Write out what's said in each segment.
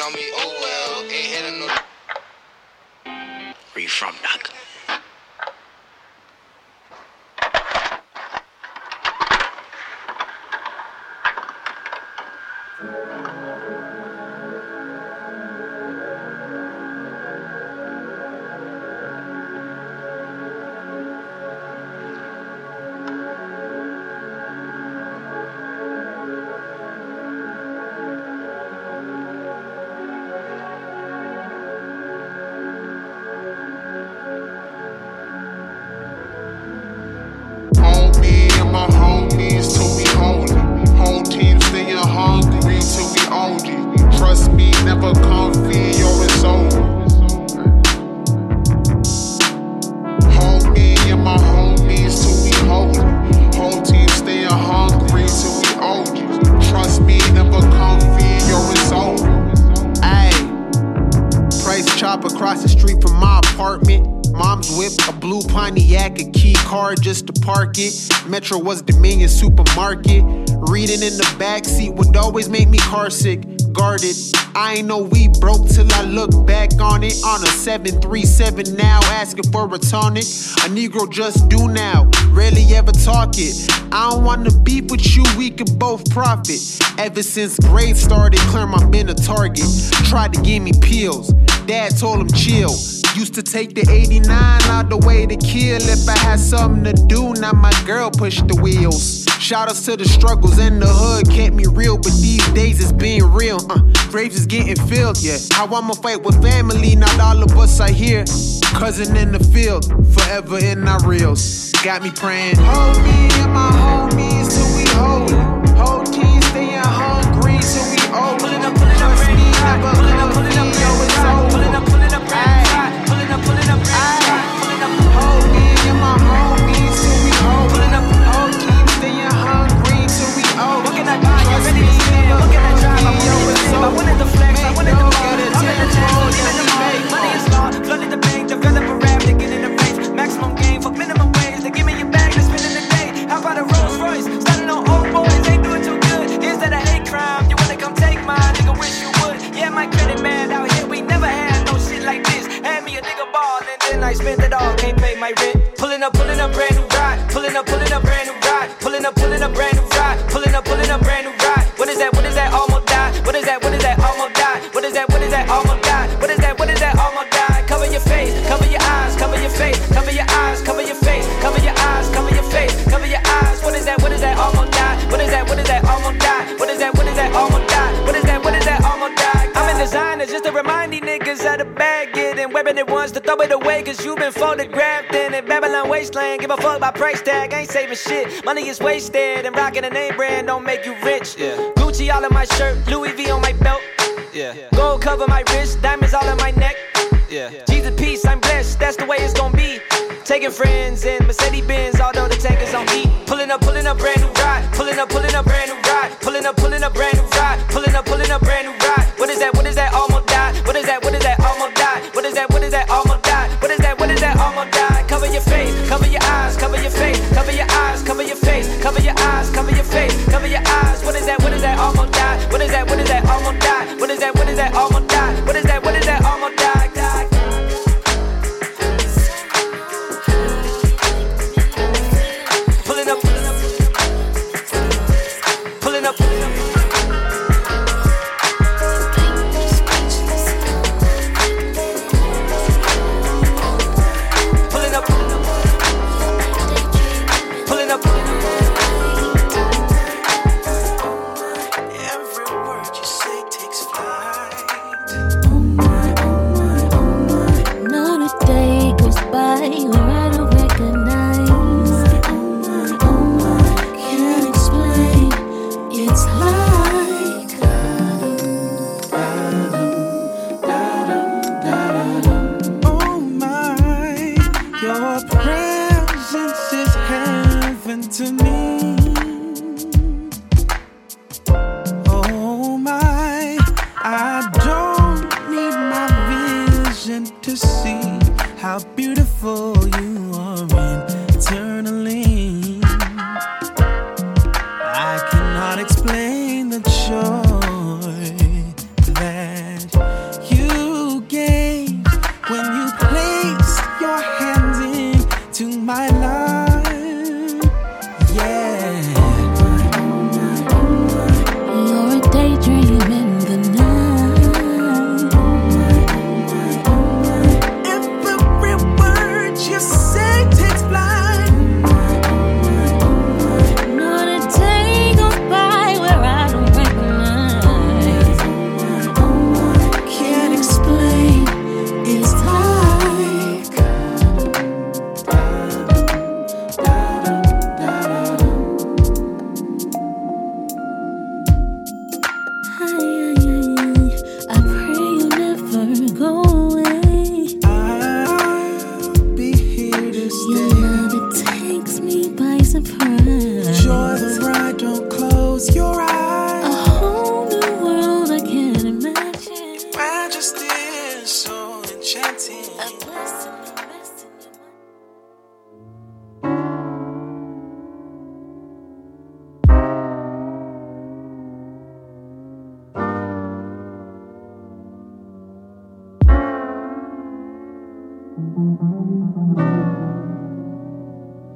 on me, oh well. Ain't no. Where you from, Doc? It. Metro was Dominion supermarket. Reading in the backseat would always make me car sick. Guarded. I ain't know we broke till I look back on it. On a 737 now, asking for a tonic. A Negro just do now, rarely ever talk it. I don't wanna beef with you, we can both profit. Ever since grade started, my been a target. Tried to give me pills, dad told him chill. Used to take the 89 out the way to kill if I had something to do. Now my girl pushed the wheels. Shout outs to the struggles in the hood, kept me real, but these days it's being real. Uh, graves is getting filled, yeah. How I'ma fight with family, not all of us are here. Cousin in the field, forever in our reels. Got me praying. Hold me and my homies till we hold it. Whole team staying hungry till we open. Pulling up, pulling up, brand new ride. Pulling up, pulling up, brand new ride. And I spend it all. Can't pay my rent. Pulling up, pulling up, brand it once to throw it away cause you been photographed in it. Babylon wasteland, give a fuck about price tag, ain't saving shit. Money is wasted and rocking a name brand don't make you rich. Yeah. Gucci all in my shirt, Louis V on my belt. Yeah. Gold cover my wrist, diamonds all in my neck. Yeah. Jesus peace, I'm blessed, that's the way it's gonna be. Taking friends in Mercedes Benz, although the tank is on E. Pulling up, pulling up, brand new ride. Pulling up, pulling up, brand new ride. Pulling up, pulling up, brand new ride. Pulling up, pulling up, brand new ride. What is that? What is that? Almost died. What is that? What is that? Almost died. What is that? What is that? Almost died. What is that? What is that? Almost died. Cover your face, cover your eyes, cover your face, cover your eyes, cover your face, cover your eyes, cover your face, cover your eyes. What is that? What is that? Almost died. What is that? What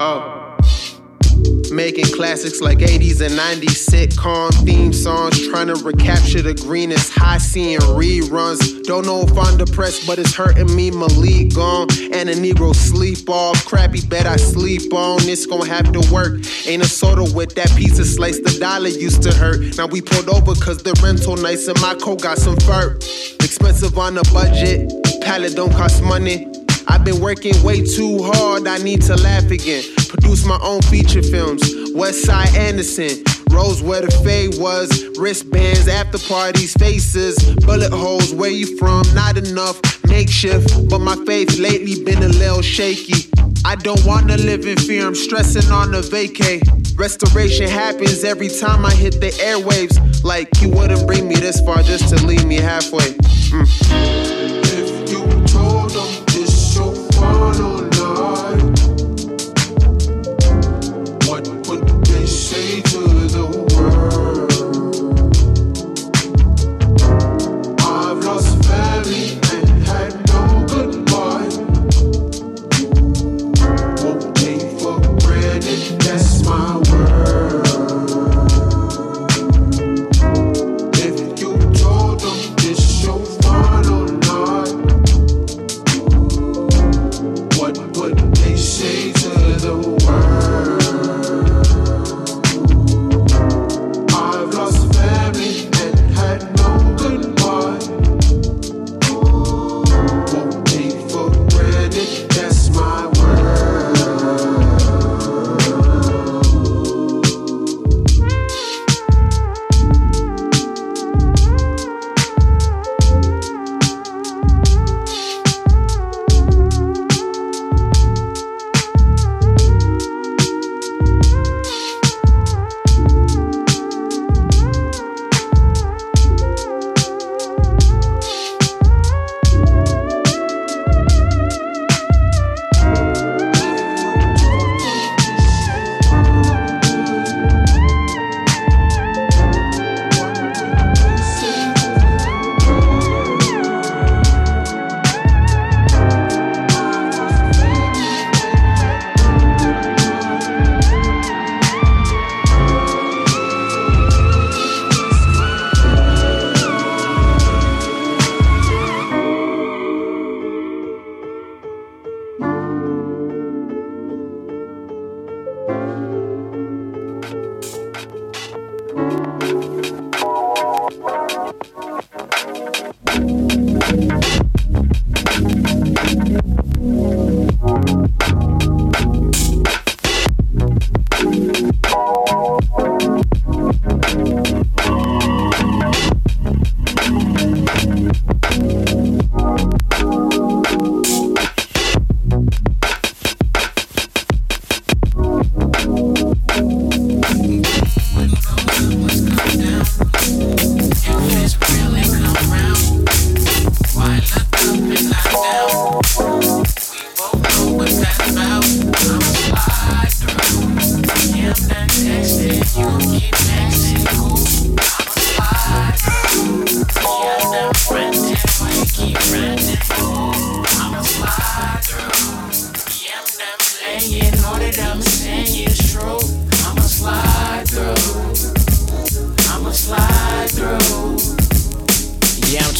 Oh. Making classics like 80s and 90s sitcom theme songs, trying to recapture the greenest high, seeing reruns. Don't know if I'm depressed, but it's hurting me. Malik gone, and a Negro sleep off. Crappy bed I sleep on, it's gonna have to work. Ain't a soda with that pizza slice, the dollar used to hurt. Now we pulled over cause the rental nice and my coat got some fur. Expensive on a budget, pallet don't cost money. I've been working way too hard, I need to laugh again. Produce my own feature films, West Side Anderson. Rose where the fade was, wristbands, after parties, faces, bullet holes, where you from, not enough, makeshift. But my faith lately been a little shaky. I don't wanna live in fear, I'm stressing on the vacay. Restoration happens every time I hit the airwaves. Like you wouldn't bring me this far just to leave me halfway. Mm.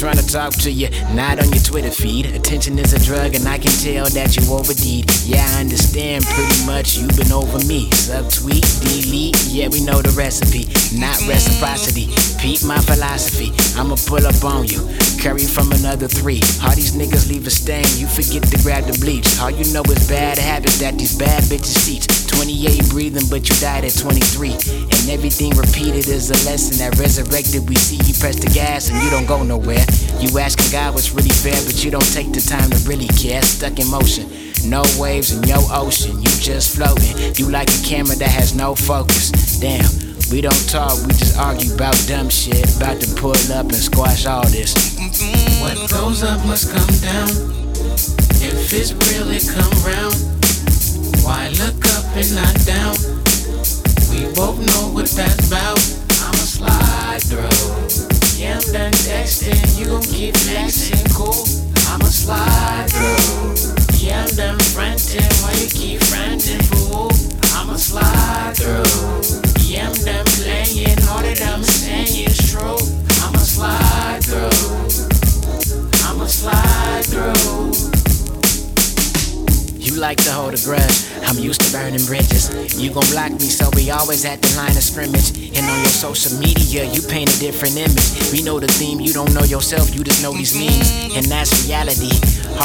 Trying talk to you, not on your Twitter feed. Attention is a drug, and I can tell that you overdeed. Yeah, I understand pretty much you've been over me. Subtweet, delete, yeah, we know the recipe. Not reciprocity, peep my philosophy. I'ma pull up on you, curry from another three. All these niggas leave a stain, you forget to grab the bleach. All you know is bad habits that these bad bitches teach. 28 breathing, but you died at 23. And everything repeated is a lesson that resurrected. We see you press the gas and you don't go nowhere. You asking God what's really fair, but you don't take the time to really care. Stuck in motion. No waves in your ocean, you just floating. You like a camera that has no focus. Damn, We don't talk, we just argue about dumb shit. About to pull up and squash all this. What goes up must come down. If it's real, it come round. Why look up and not down? We both know what that's about. I'ma slide through. Yeah, I'm done texting. You gon' keep flexing, cool. I'ma slide through. Yeah, I'm done fronting. Why you keep fronting, fool? I'ma slide through. Yeah, I'm done playing. All that I'm saying is true. I'ma slide through. I'ma slide through. You like to hold a grudge. I'm used to burning bridges. You gon' block me, so we always at the line of scrimmage. And on your social media, you paint a different image. We know the theme, you don't know yourself, you just know these memes. And that's reality.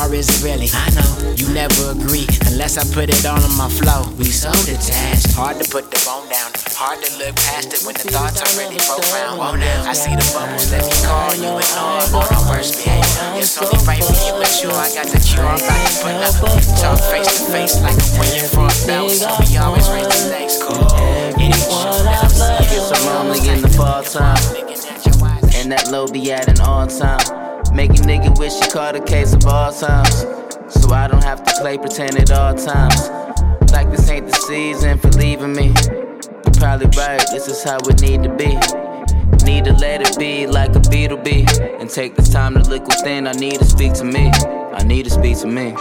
Or is it really? I know you never agree unless I put it all on my flow. We so detached, hard to put the phone down. Hard to look past it when the thoughts are really profound. Oh, now I see the bubbles, let me call you ignore on our worst behavior. It's only right for you, but sure I got the cure. I'm about to put up. Talk face to face low be at an all time. Make a nigga wish he caught a case of all times. So I don't have to play pretend at all times. Like this ain't the season for leaving me. You're probably right, this is how it need to be. Need to let it be like a Beatle be. And take this time to look within. I need to speak to me. I need to speak to me.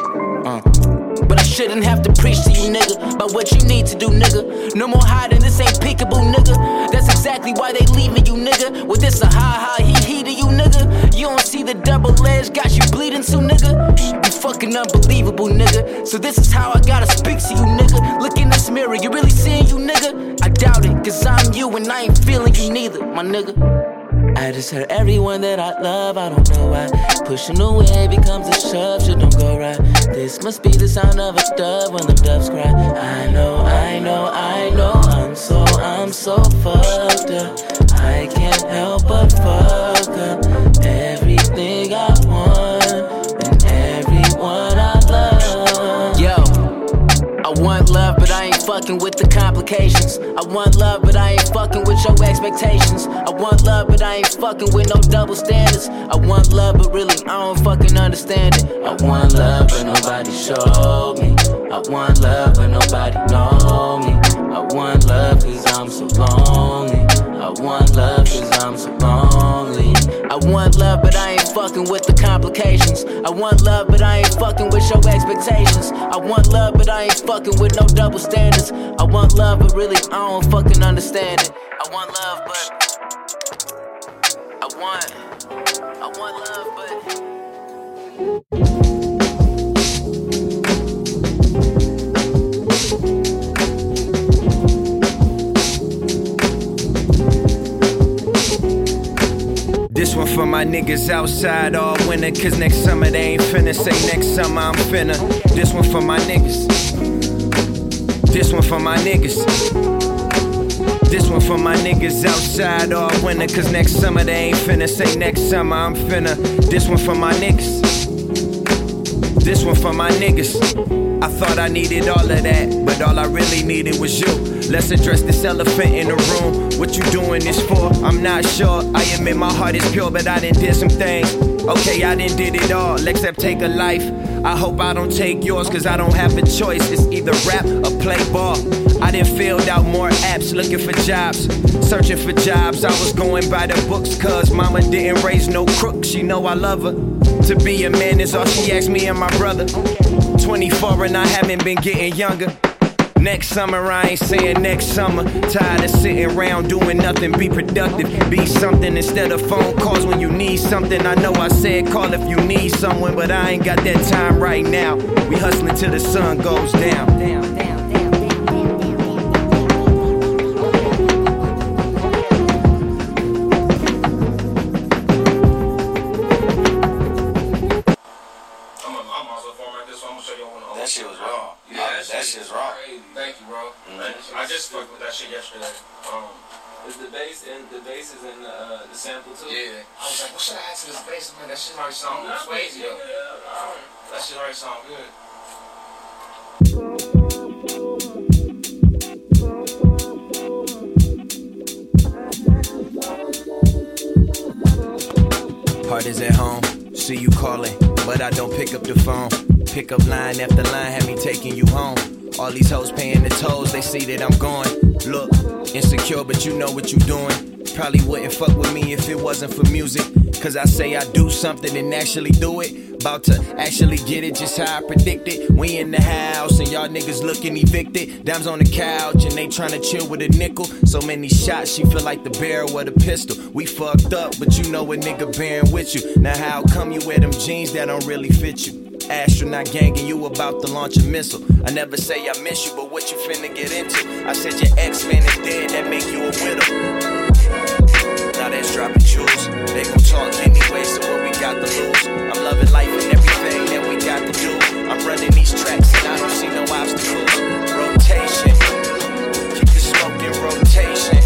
But I shouldn't have to preach to you, nigga, about what you need to do, nigga. No more hiding, this ain't peekaboo, nigga. That's exactly why they leaving you, nigga. With this a ha ha he he to you, nigga. You don't see the double edge, got you bleeding too, nigga. You fucking unbelievable, nigga. So this is how I gotta speak to you, nigga. Look in this mirror, you really seeing you, nigga? I doubt it, cause I'm you and I ain't feeling you neither, my nigga. I just hurt everyone that I love, I don't know why. Pushing away becomes a shove, shit don't go right. This must be the sound of a dove when the doves cry. I know, I know, I know, I'm so, I'm so fucked up. I can't help but fuck fucking with the complications. I want love, but I ain't fucking with your expectations. I want love, but I ain't fucking with no double standards. I want love, but really I don't fucking understand it. I want love, but nobody showed me. I want love, but nobody know me. I want love, cause I'm so lonely. I want love, cause I'm so lonely. I want love, but I ain't fucking with the complications. I want love, but I ain't fucking with your expectations. I want love, but I ain't fucking with no double standards. I want love, but really I don't fucking understand it. I want love, but I want, I want love, but. Niggas outside all winter, cause next summer they ain't finna say next summer I'm finna. This one for my niggas. This one for my niggas. This one for my niggas outside all winter, cause next summer they ain't finna say next summer I'm finna. This one for my niggas. This one for my niggas. I thought I needed all of that, but all I really needed was you. Let's address this elephant in the room. What you doing this for? I'm not sure. I admit my heart is pure, but I done did some things. Okay, I done did it all, except take a life. I hope I don't take yours, cause I don't have a choice. It's either rap or play ball. I done filled out more apps looking for jobs. Searching for jobs, I was going by the books, cause mama didn't raise no crook. She know I love her. To be a man is all she asked me and my brother. 24 and I haven't been getting younger. Next summer, I ain't saying next summer. Tired of sitting around doing nothing. Be productive, be something instead of phone calls when you need something. I know I said call if you need someone, but I ain't got that time right now. We hustling till the sun goes down. down, down. That should have had to this man. That shit already sound crazy, yo. That shit already sound good. Heart is at home, see you calling, but I don't pick up the phone. Pick up line after line, have me taking you home. All these hoes paying the tolls, they see that I'm going. Look, insecure, but you know what you doing. Probably wouldn't fuck with me if it wasn't for music. Cause I say I do something and actually do it. About to actually get it just how I predicted. We in the house and y'all niggas looking evicted. Dimes on the couch and they tryna chill with a nickel. So many shots, she feel like the barrel of the pistol. We fucked up, but you know a nigga bearing with you. Now how come you wear them jeans that don't really fit you? Astronaut gang and you about to launch a missile. I never say I miss you, but what you finna get into? I said your ex-man is dead, that make you a widow. Now that's dropping jewels. They gon' talk anyway, so what we got to lose? I'm loving life and everything that we got to do. I'm running these tracks and I don't see no obstacles. Rotation, keep the smoke in rotation.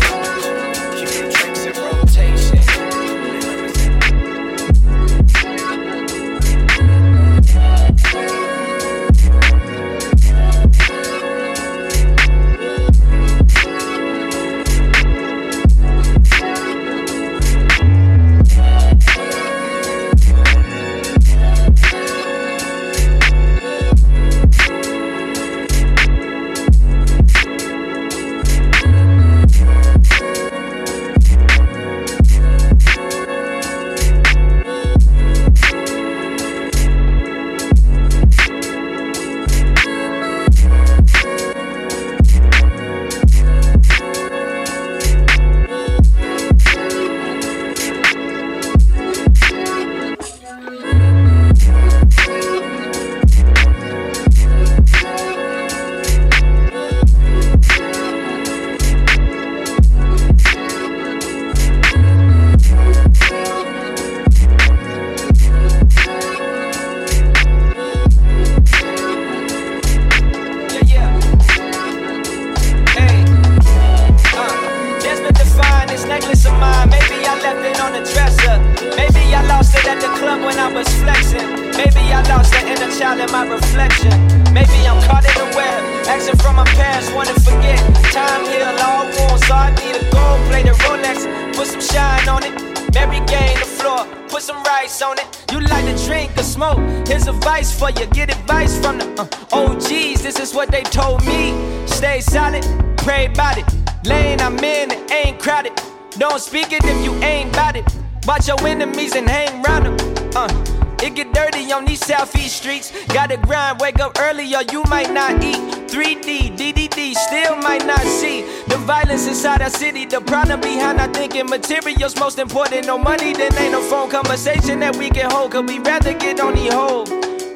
Put some rice on it. You like to drink or smoke? Here's advice for you. Get advice from the uh, OGs. This is what they told me. Stay solid, pray about it. Lane I'm in, it ain't crowded. Don't speak it if you ain't bout it. Watch your enemies and hang round them. Uh, it get dirty on these southeast streets. Gotta grind, wake up early you might not eat. 3D, DDD, still might not see the violence inside our city. The problem behind our thinking materials most important. No money, then ain't no phone conversation that we can hold. Cause we rather get on the hold.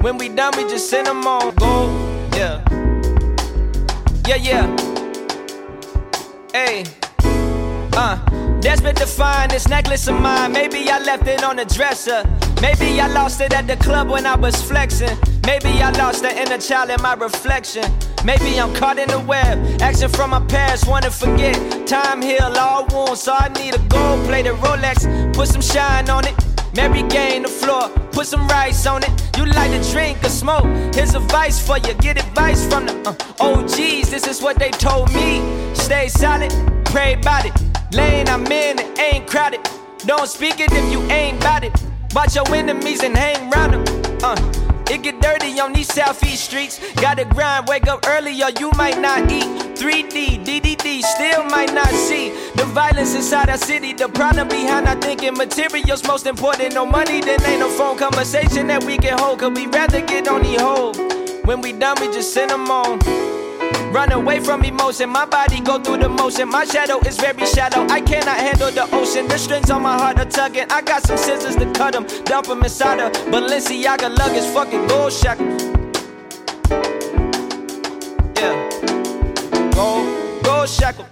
When we done, we just send them on. Go, yeah. Yeah, yeah. Hey. Uh, that's been this necklace of mine. Maybe I left it on the dresser. Maybe I lost it at the club when I was flexing. Maybe I lost the inner child in my reflection. Maybe I'm caught in the web. Action from my past, wanna forget. Time heal all wounds, so I need a gold plated Rolex. Put some shine on it. Mary Gay the floor, put some rice on it. You like to drink or smoke? Here's advice for you. Get advice from the uh, OGs. This is what they told me. Stay solid, pray about it. Lane I'm in, it ain't crowded. Don't speak it if you ain't bout it. Watch your enemies and hang round them. Uh, it get dirty on these southeast streets. Gotta grind, wake up early or you might not eat. 3D, DDD, still might not see the violence inside our city. The problem behind our thinking materials most important. No money, then ain't no phone conversation that we can hold. Cause we rather get on the hold. When we done, we just send them on. Run away from emotion, my body go through the motion. My shadow is very shallow, I cannot handle the ocean. The strings on my heart are tugging. I got some scissors to cut them, dump them inside a Balenciaga luggage, fucking gold shackle. Yeah, gold, gold shackle.